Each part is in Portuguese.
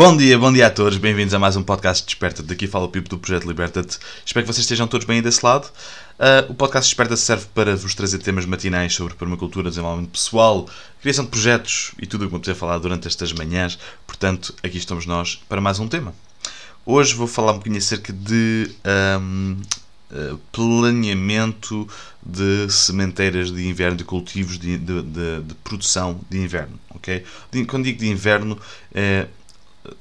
Bom dia, bom dia a todos, bem-vindos a mais um podcast Desperta. Daqui fala o Pipo do Projeto Liberta-te. Espero que vocês estejam todos bem aí desse lado. Uh, o podcast Desperta serve para vos trazer temas matinais sobre permacultura, desenvolvimento pessoal, criação de projetos e tudo o que me a falar durante estas manhãs. Portanto, aqui estamos nós para mais um tema. Hoje vou falar um bocadinho acerca de um, uh, planeamento de sementeiras de inverno, de cultivos de, de, de, de produção de inverno. Okay? Quando digo de inverno, é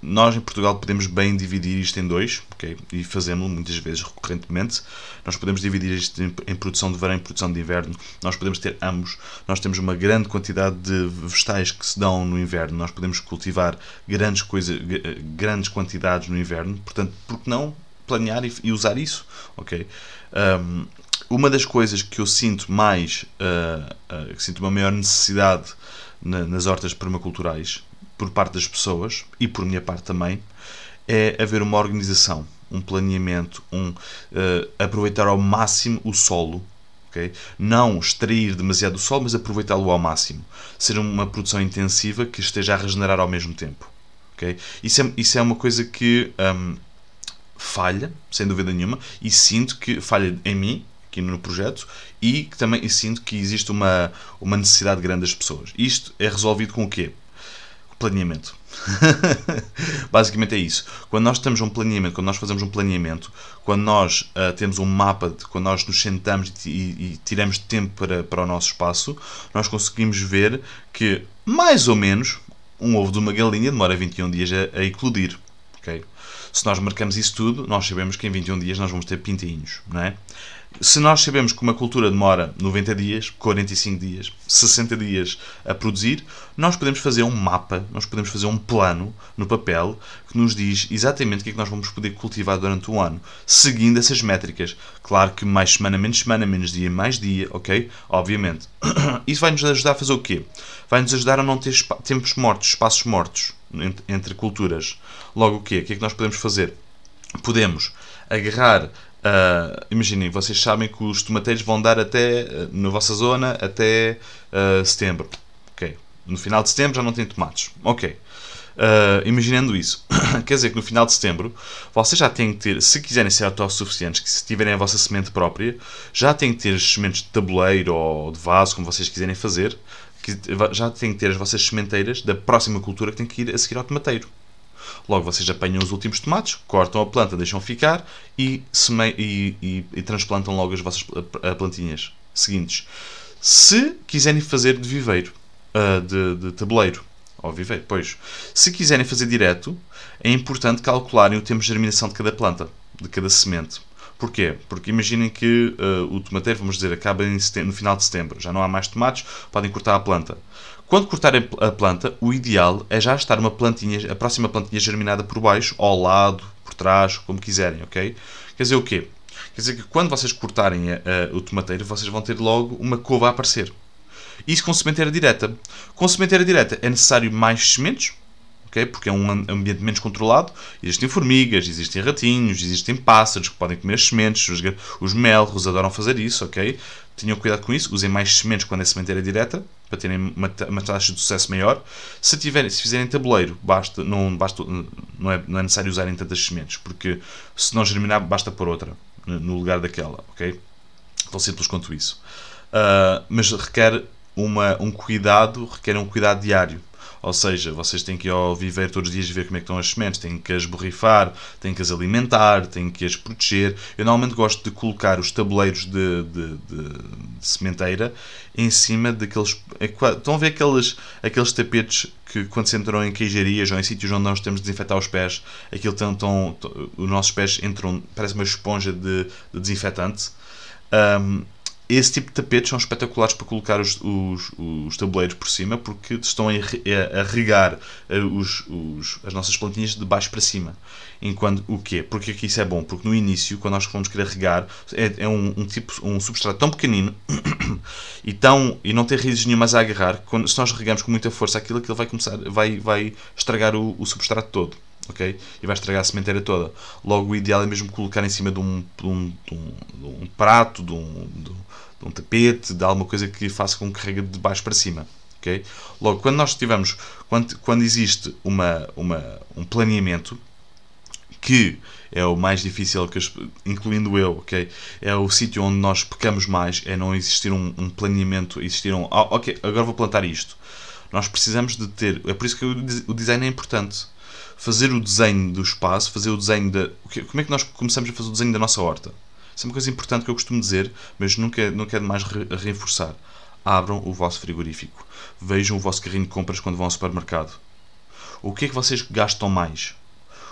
nós em Portugal podemos bem dividir isto em dois, okay? e fazemos muitas vezes recorrentemente. Nós podemos dividir isto em, produção de verão e produção de inverno. Nós podemos ter ambos. Nós temos uma grande quantidade de vegetais que se dão no inverno. Nós podemos cultivar grandes, coisa, grandes quantidades no inverno. Portanto, por que não planear e, e usar isso? Ok. Um, uma das coisas que eu sinto mais, uh, uh, que sinto uma maior necessidade na, nas hortas permaculturais por parte das pessoas e por minha parte também, é haver uma organização, um planeamento, um uh, aproveitar ao máximo o solo. Okay? Não extrair demasiado o solo, mas aproveitá-lo ao máximo. Ser uma produção intensiva que esteja a regenerar ao mesmo tempo. Okay? Isso, é, isso é uma coisa que um, falha, sem dúvida nenhuma, e sinto que falha em mim, aqui no projeto, e que também sinto que existe uma, uma necessidade grande das pessoas. Isto é resolvido com o quê? Planeamento. Basicamente é isso. Quando nós temos um planeamento, quando nós fazemos um planeamento, quando nós uh, temos um mapa, de, quando nós nos sentamos e, e, e, tiramos tempo para, para o nosso espaço, nós conseguimos ver que, mais ou menos, um ovo de uma galinha demora 21 dias a, a eclodir. Okay? Se nós marcamos isso tudo, nós sabemos que em 21 dias nós vamos ter pintinhos, não é? Se nós sabemos que uma cultura demora 90 dias, 45 dias, 60 dias a produzir, nós podemos fazer um mapa, nós podemos fazer um plano no papel que nos diz exatamente o que é que nós vamos poder cultivar durante o ano, seguindo essas métricas. Claro que mais semana, menos semana, menos dia, mais dia, ok? Obviamente. Isso vai nos ajudar a fazer o quê? Vai nos ajudar a não ter tempos mortos, espaços mortos entre culturas. Logo o quê? O que é que nós podemos fazer? Podemos agarrar Uh, imaginem, vocês sabem que os tomateiros vão dar até, uh, na vossa zona, até uh, setembro. Ok. No final de setembro já não tem tomates. Ok. Imaginando isso, quer dizer que no final de setembro vocês já têm que ter, se quiserem ser autossuficientes, que se tiverem a vossa semente própria, já têm que ter as sementes de tabuleiro ou de vaso, como vocês quiserem fazer, que já têm que ter as vossas sementeiras da próxima cultura que tem que ir a seguir ao tomateiro. Logo, vocês apanham os últimos tomates, cortam a planta, deixam ficar e, seme... e, e, e transplantam logo as vossas plantinhas seguintes. Se quiserem fazer de viveiro, uh, de, de tabuleiro, ou viveiro, pois. Se quiserem fazer direto, é importante calcularem o tempo de germinação de cada planta, de cada semente. Porquê? Porque imaginem que uh, o tomateiro, vamos dizer, acaba no final de setembro, já não há mais tomates, podem cortar a planta. Quando cortarem a planta, o ideal é já estar uma plantinha, a próxima plantinha germinada por baixo, ao lado, por trás, como quiserem, ok? Quer dizer o quê? Quer dizer que quando vocês cortarem a, a, o tomateiro, vocês vão ter logo uma cova a aparecer. Isso com sementeira direta. Com sementeira direta é necessário mais sementes, okay? porque é um ambiente menos controlado. Existem formigas, existem ratinhos, existem pássaros que podem comer as sementes, os, os melros adoram fazer isso, ok? Tenham cuidado com isso, usem mais sementes quando é sementeira direta, para terem uma, uma taxa de sucesso maior. Se, tiverem, se fizerem tabuleiro, basta, não, basta, não, é, não é necessário usarem tantas sementes, porque se não germinar, basta pôr outra no lugar daquela, ok? Tão simples quanto isso. Uh, mas requer uma, um cuidado, requer um cuidado diário. Ou seja, vocês têm que ir ao viver todos os dias ver como é que estão as sementes, têm que as borrifar, têm que as alimentar, têm que as proteger. Eu normalmente gosto de colocar os tabuleiros de, de, de, sementeira em cima daqueles. É estão a ver aqueles, aqueles tapetes que quando se entram em queijarias ou em sítios onde nós temos de desinfetar os pés, aquilo tão, tão os nossos pés entram, parece uma esponja de, de desinfetante. Um, esse tipo de tapetes são espetaculares para colocar os, os, os tabuleiros por cima porque estão a, a, regar eh, os, os, as nossas plantinhas de baixo para cima. Enquanto o quê? Porque aqui isso é bom? Porque no início, quando nós vamos querer regar, é, é um, um, tipo, um substrato tão pequenino e, tão, e não tem raízes nenhumas a agarrar, quando, se nós regamos com muita força aquilo, aquilo vai começar, vai, vai estragar o, o substrato todo. Okay? E vai estragar a sementeira toda. Logo, o ideal é mesmo colocar em cima de um, de um, de um, de um prato, de um, de um tapete, de alguma coisa que faça com que carregue de baixo para cima. Okay? Logo, quando nós tivermos, quando, quando existe uma, uma, um planeamento, que é o mais difícil, que, incluindo eu, ok? É o sítio onde nós pecamos mais, é não existir um, um planeamento, existir um. Ah, ok, agora vou plantar isto. Nós precisamos de ter. É por isso que o design é importante. Fazer o desenho do espaço, fazer o desenho da. Como é que nós começamos a fazer o desenho da nossa horta? Isso é uma coisa importante que eu costumo dizer, mas nunca, nunca é demais re reforçar. Abram o vosso frigorífico. Vejam o vosso carrinho de compras quando vão ao supermercado. O que é que vocês gastam mais?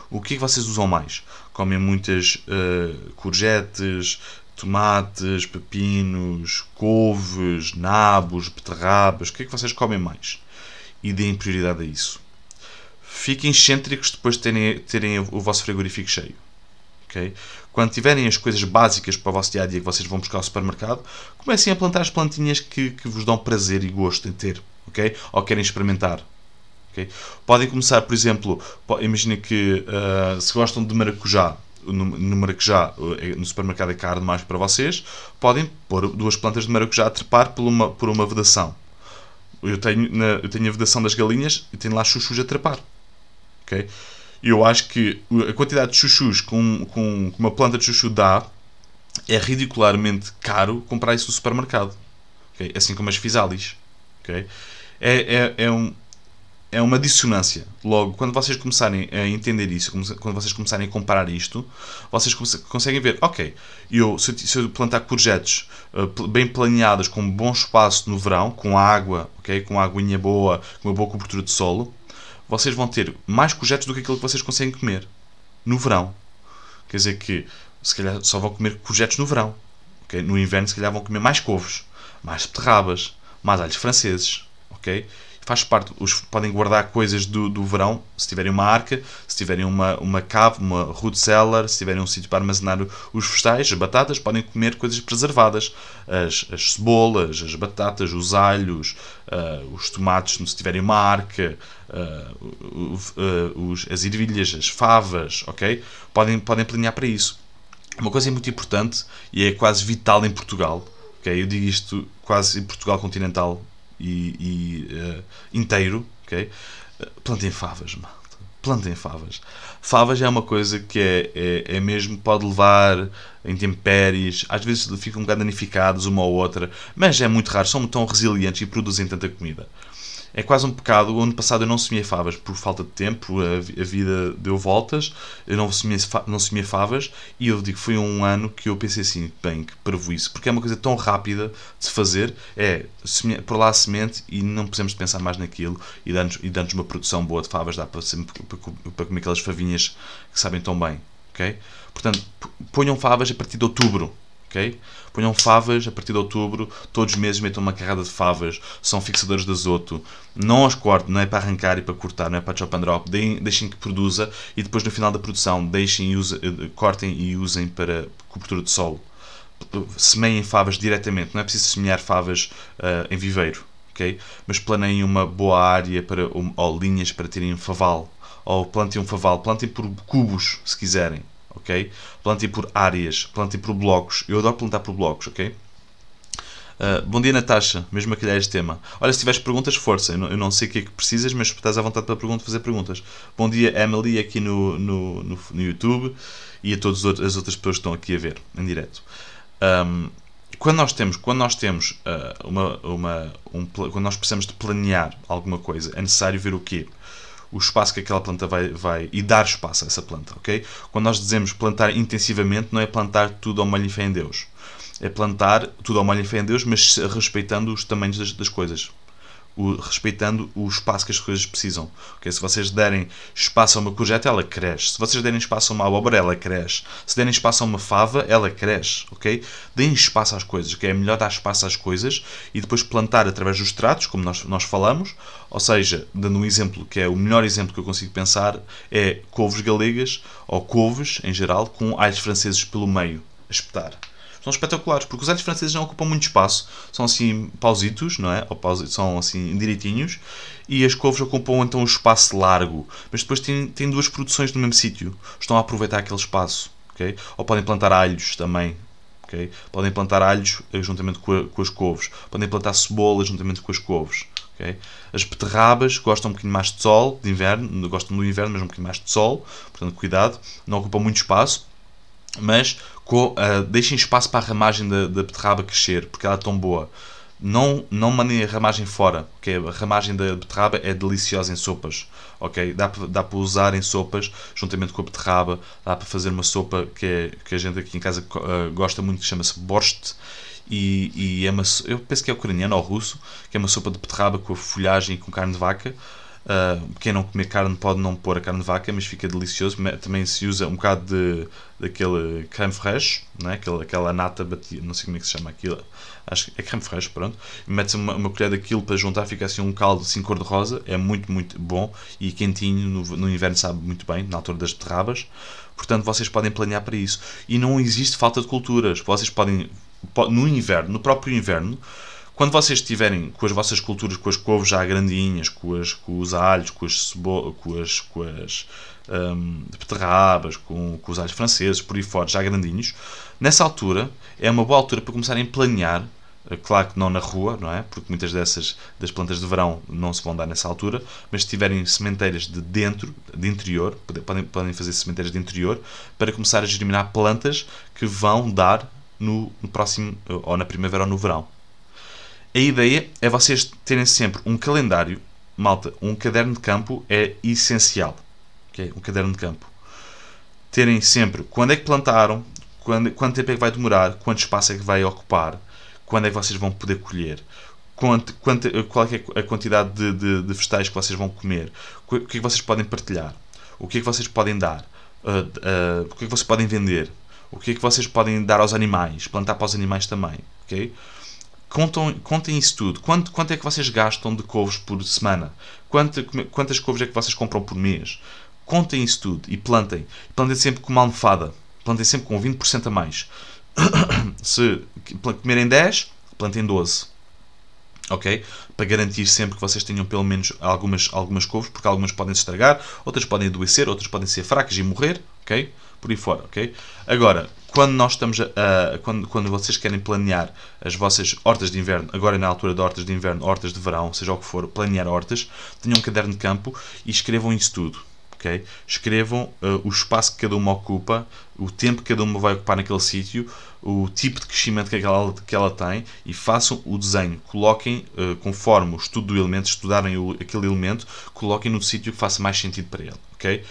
O que é que vocês usam mais? Comem muitas uh, courgettes, tomates, pepinos, couves, nabos, beterrabas. O que é que vocês comem mais? E deem prioridade a isso. Fiquem excêntricos depois de terem, terem o vosso frigorífico cheio. Okay? Quando tiverem as coisas básicas para o vosso dia a dia que vocês vão buscar ao supermercado, comecem a plantar as plantinhas que, que vos dão prazer e gosto em ter. Okay? Ou querem experimentar. Okay? Podem começar, por exemplo, imagina que uh, se gostam de maracujá, no, no maracujá, eh, no supermercado é caro demais para vocês, podem pôr duas plantas de maracujá a trepar por uma, por uma vedação. Eu tenho, na, eu tenho a vedação das galinhas e tenho lá chuchus a trepar. Okay? Eu acho que a quantidade de chuchus com, com, uma planta de chuchu dá é ridicularmente caro comprar isso no supermercado. Okay? Assim como as fisalis. Okay? É, é, é, um, é uma dissonância. Logo, quando vocês começarem a entender isso, quando vocês começarem a comparar isto, vocês conseguem ver, ok, eu, se, eu plantar courgettes uh, bem planeadas, com bom espaço no verão, com água, ok, com aguinha boa, com uma boa cobertura de solo, vocês vão ter mais courgettes do que aquilo que vocês conseguem comer no verão. Quer dizer que, se calhar, só vão comer courgettes no verão. Okay? No inverno, se calhar, vão comer mais couves, mais beterrabas, mais alhos franceses, ok? Faz parte. Os, podem guardar coisas do, do verão, se tiverem uma arca, se tiverem uma, uma cave, uma root cellar, se tiverem um sítio para armazenar os vegetais, as batatas, podem comer coisas preservadas. As, as cebolas, as batatas, os alhos, uh, os tomates, se tiverem uma arca, uh, uh, os, as ervilhas, as favas, ok? Podem, podem planear para isso. Uma coisa muito importante e é quase vital em Portugal, ok? Eu digo isto quase em Portugal continental, e, e uh, inteiro, ok? Plantem favas, malta. Plantem favas. Favas é uma coisa que é, é, é mesmo, pode levar em intempéries, às vezes ficam um bocado danificados uma ou outra, mas é muito raro, são tão resilientes e produzem tanta comida é quase um pecado. O ano passado eu não semeei favas por falta de tempo, a, vida deu voltas, eu não semeei, não semeei favas e eu digo, foi um ano que eu pensei assim, bem, que isso porque é uma coisa tão rápida de se fazer, é semear, por lá a semente e não precisamos pensar mais naquilo e dando-nos dando uma produção boa de favas, dá para, sempre, para, para comer aquelas favinhas que sabem tão bem, ok? Portanto, ponham favas a partir de outubro, ok? Ponham favas a partir de outubro, todos os meses metam uma carrada de favas, são fixadores de azoto. Não as cortem, não é para arrancar e para cortar, não é para chop and drop. Deem, deixem que produza e depois no final da produção deixem use, eh, cortem e usem para cobertura de solo. Semeiem favas diretamente, não é preciso semear favas uh, em viveiro, ok? Mas planeiem uma boa área para, ou linhas para terem um faval. Ou plantem um faval, plantem por cubos se quiserem, ok? Plantem por áreas, plantem por blocos. Eu adoro plantar por blocos, ok? Uh, bom dia, Natasha. Mesmo a calhar este tema. Olha, se tiveres perguntas, força. Eu não, eu não, sei o que é que precisas, mas estás à vontade para pergunta, fazer perguntas. Bom dia, Emily, aqui no, no, no, no YouTube e a todas as outras pessoas que estão aqui a ver em direto. Um, quando nós temos, quando nós temos uh, uma, uma, um, quando nós precisamos de planear alguma coisa, é necessário ver o quê? O espaço que aquela planta vai, vai e dar espaço a essa planta, ok? Quando nós dizemos plantar intensivamente, não é plantar tudo ao molho e fé em Deus. É plantar tudo ao molho e fé em Deus, mas respeitando os tamanhos das, das coisas o, respeitando o espaço que as coisas precisam. Okay? Se vocês derem espaço a uma courgette, ela cresce. Se vocês derem espaço a uma abóbora, ela cresce. Se derem espaço a uma fava, ela cresce. ok? Deem espaço às coisas. Okay? É melhor dar espaço às coisas e depois plantar através dos tratos, como nós, nós falamos. Ou seja, dando um exemplo que é o melhor exemplo que eu consigo pensar, é couves galegas ou couves, em geral, com alhos franceses pelo meio, a espetar são espetaculares, porque os alhos franceses não ocupam muito espaço, são assim pausitos, não é? Ou pausitos, são assim direitinhos, e as couves ocupam então um espaço largo, mas depois têm, têm duas produções no mesmo sítio, estão a aproveitar aquele espaço, ok? Ou podem plantar alhos também, ok? Podem plantar alhos eh, juntamente com, a, com as couves, podem plantar cebolas juntamente com as couves, Okay? As beterrabas gostam um bocadinho mais de sol, de inverno, gostam do inverno, mas um bocadinho mais de sol, portanto, cuidado, não ocupam muito espaço, mas co, uh, deixem espaço para a ramagem da, da beterraba crescer, porque ela é tão boa. Não, não mandem a ramagem fora, okay? a ramagem da beterraba é deliciosa em sopas. Okay? Dá, dá para usar em sopas, juntamente com a beterraba, dá para fazer uma sopa que, é, que a gente aqui em casa uh, gosta muito, que chama-se borscht, e, e é uma, eu penso que é ucraniano ou russo, que é uma sopa de beterraba com folhagem e com carne de vaca. Uh, quem não comer carne pode não pôr a carne de vaca, mas fica delicioso. Também se usa um bocado de, daquele creme fraiche, né? aquela, aquela nata batida, não sei como é que se chama aquilo, acho que é creme fraiche, pronto. Metes uma, uma colher daquilo para juntar, fica assim um caldo assim cor-de-rosa, é muito, muito bom e quentinho, no, no inverno sabe muito bem, na altura das beterrabas. Portanto, vocês podem planear para isso. E não existe falta de culturas. Vocês podem no inverno, no próprio inverno, quando vocês estiverem com as vossas culturas, com as couves já grandinhas, com, as, com os alhos, com as, cebo com as, com as um, beterrabas, com, com os alhos franceses, por aí fora, já grandinhos, nessa altura é uma boa altura para começarem a planear Claro que não na rua, não é? Porque muitas dessas das plantas de verão não se vão dar nessa altura, mas se tiverem sementeiras de dentro, de interior, podem, podem fazer sementeiras de interior para começar a germinar plantas que vão dar no, no próximo, ou na primavera ou no verão. A ideia é vocês terem sempre um calendário. Malta, um caderno de campo é essencial. Okay? Um caderno de campo. Terem sempre quando é que plantaram, quando, quanto tempo é que vai demorar, quanto espaço é que vai ocupar, quando é que vocês vão poder colher, quanto, quanto, qual é a quantidade de, de, de, vegetais que vocês vão comer, o que é que vocês podem partilhar, o que é que vocês podem dar, uh, uh, o que é que vocês podem vender, o que é que vocês podem dar aos animais, plantar para os animais também, ok? Contam, contem isso tudo. Quanto, quanto é que vocês gastam de couves por semana? Quanto, quantas couves é que vocês compram por mês? Contem isso tudo e plantem. Plantem sempre com uma almofada. Plantem sempre com 20% a mais. Se comerem 10, plantem 12. Ok? Para garantir sempre que vocês tenham pelo menos algumas, algumas couves, porque algumas podem se estragar, outras podem adoecer, outras podem ser fracas e morrer. Ok? Por aí fora. Ok? Agora, quando nós estamos a, a, quando, quando vocês querem planear as vossas hortas de inverno, agora na altura de hortas de inverno, hortas de verão, seja o que for, planear hortas, tenham um caderno de campo e escrevam isso tudo. Escrevam uh, o espaço que cada uma ocupa, o tempo que cada uma vai ocupar naquele sítio, o tipo de crescimento que ela, que ela tem e façam o desenho. Coloquem, uh, conforme o estudo do elemento, estudarem o, aquele elemento, coloquem no sítio que faça mais sentido para ele. Okay?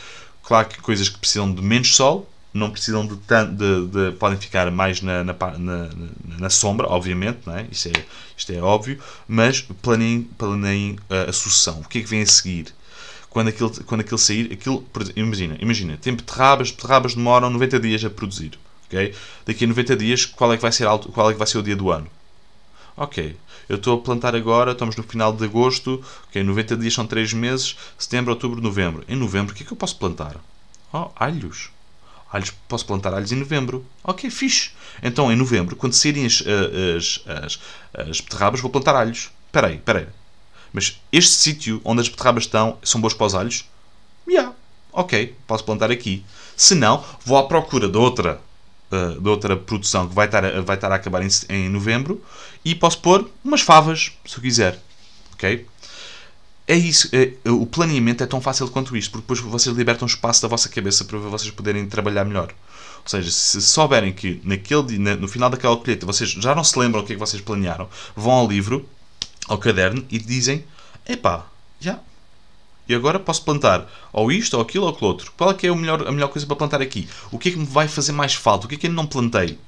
Claro que coisas que precisam de menos sol, não precisam de, de, de, podem ficar mais na, na, na, na, sombra, obviamente, não é? Isto, é, isto é óbvio, mas planeiem, planeiem a, a sucessão. O que é que vem a seguir? Quando aquilo, quando aquilo sair, aquilo, imagina, imagina, tem beterrabas, beterrabas demoram 90 dias a produzir. Okay? Daqui a 90 dias, qual é, que vai ser alto, qual é que vai ser o dia do ano? Ok, eu estou a plantar agora, estamos no final de agosto, ok, 90 dias são 3 meses, setembro, outubro, novembro. Em novembro, o que é que eu posso plantar? Oh, alhos alhos, posso plantar alhos em novembro. Ok, fixe. Então, em novembro, quando saírem as, as, as, as beterrabas, vou plantar alhos. Espera aí, espera aí. Mas este sítio onde as beterrabas estão são boas para os alhos? Yeah. Ok, posso plantar aqui. Se não, vou à procura de outra, uh, de outra produção que vai estar, a, vai estar a acabar em, em novembro e posso pôr umas favas, se eu quiser. Ok? é isso. É, o planeamento é tão fácil quanto isto, porque depois vocês libertam espaço da vossa cabeça para vocês poderem trabalhar melhor. Ou seja, se souberem que naquele, no final daquela colheita vocês já não se lembram o que é que vocês planearam, vão ao livro, ao caderno e dizem: epá, já. E agora posso plantar ou isto, ou aquilo, ou aquilo outro. Qual é que é o melhor, a melhor coisa para plantar aqui? O que é que me vai fazer mais falta? O que é que eu não plantei?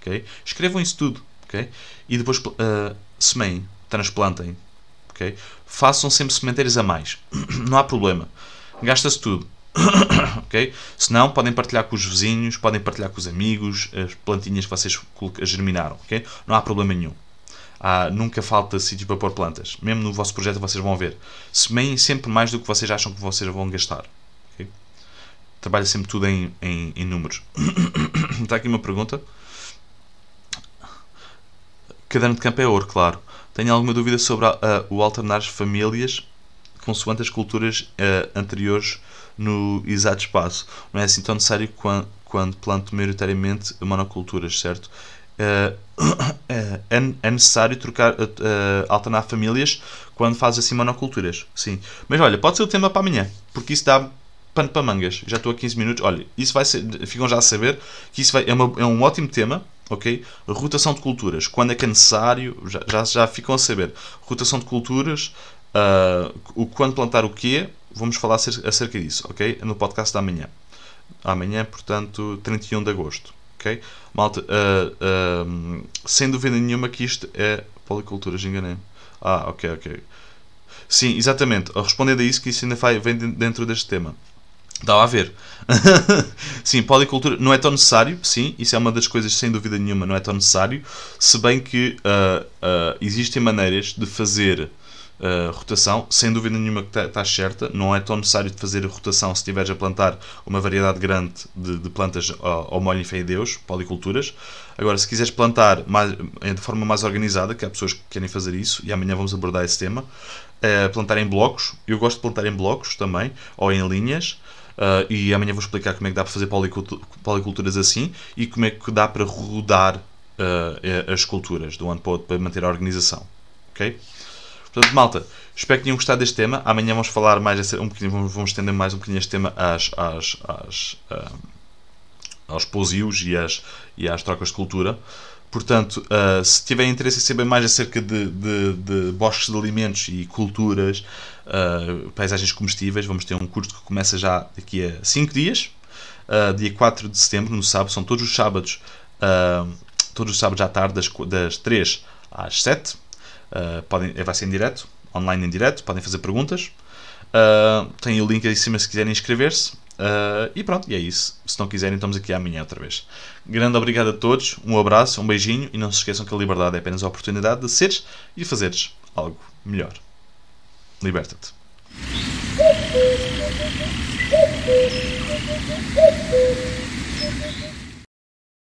Okay? Escrevam isso tudo. Okay? E depois uh, semeiem, transplantem, ok? Façam sempre sementeiros a mais. Não há problema. Gasta-se tudo. ok? Se não, podem partilhar com os vizinhos, podem partilhar com os amigos, as plantinhas que vocês germinaram, ok? Não há problema nenhum. Há, nunca falta sítio para pôr plantas. Mesmo no vosso projeto vocês vão ver. Semeiem sempre mais do que vocês acham que vocês vão gastar. Okay? Trabalha sempre tudo em, em, em números. Está aqui uma pergunta. Caderno de campo é ouro, claro. Tenho alguma dúvida sobre a, o alternar famílias consoante as culturas uh, anteriores no exato espaço. Não é assim tão necessário quando, quando planto maioritariamente monoculturas, certo? Uh, é, é necessário trocar, uh, alternar famílias quando faz assim monoculturas. Sim. Mas olha, pode ser o tema para amanhã, porque isso dá pano para mangas. Já estou a 15 minutos. Olha, isso vai ser. Ficam já a saber que isso vai, é, uma, é um ótimo tema. Ok? Rotação de culturas. Quando é que é necessário, já, já, já ficam a saber. Rotação de culturas, uh, o quando plantar o quê, vamos falar acerca disso, ok? No podcast da manhã. Amanhã, portanto, 31 de agosto. Malta, uh, sem dúvida nenhuma que isto é policulturas, enganei-me. Ah, ok, ok. Sim, exatamente. Respondendo a isso, que isso ainda vem dentro deste tema. Estava a ver. sim, policultura não é tão necessário, sim, isso é uma das coisas, sem dúvida nenhuma, não é tão necessário, se bem que uh, uh, existem maneiras de fazer uh, rotação, sem dúvida nenhuma que estás tá certa, não é tão necessário de fazer a rotação se estiveres a plantar uma variedade grande de, de plantas ao, ao molho e fé Deus, policulturas. Agora, se quiseres plantar mais, de forma mais organizada, que há pessoas que querem fazer isso, e amanhã vamos abordar esse tema, é plantar em blocos. Eu gosto de plantar em blocos também, ou em linhas. Uh, e amanhã vou explicar como é que dá para fazer policulturas assim e como é que dá para rodar uh, as culturas do ano para o outro para manter a organização. Ok? Portanto, malta, espero que tenham gostado deste tema. Amanhã vamos falar mais um bocadinho, vamos, vamos estender mais um bocadinho este tema às, às, às, uh, aos posios e às, e às trocas de cultura. Portanto, uh, se tiverem interesse em saber mais acerca de, de, de bosques de alimentos e culturas, uh, paisagens comestíveis, vamos ter um curso que começa já daqui a 5 dias, uh, dia 4 de setembro, no sábado, são todos os sábados, todos os sábados à tarde, das, das 3 às 7. Podem, vai ser em direto, online em direto, podem fazer perguntas. Uh, tem o link aí em cima se quiserem inscrever-se. Uh, e pronto, e é isso. Se não quiserem, estamos aqui amanhã outra vez. Grande obrigado a todos, um abraço, um beijinho e não se esqueçam que a liberdade é apenas a oportunidade de seres e fazeres algo melhor. Liberta-te.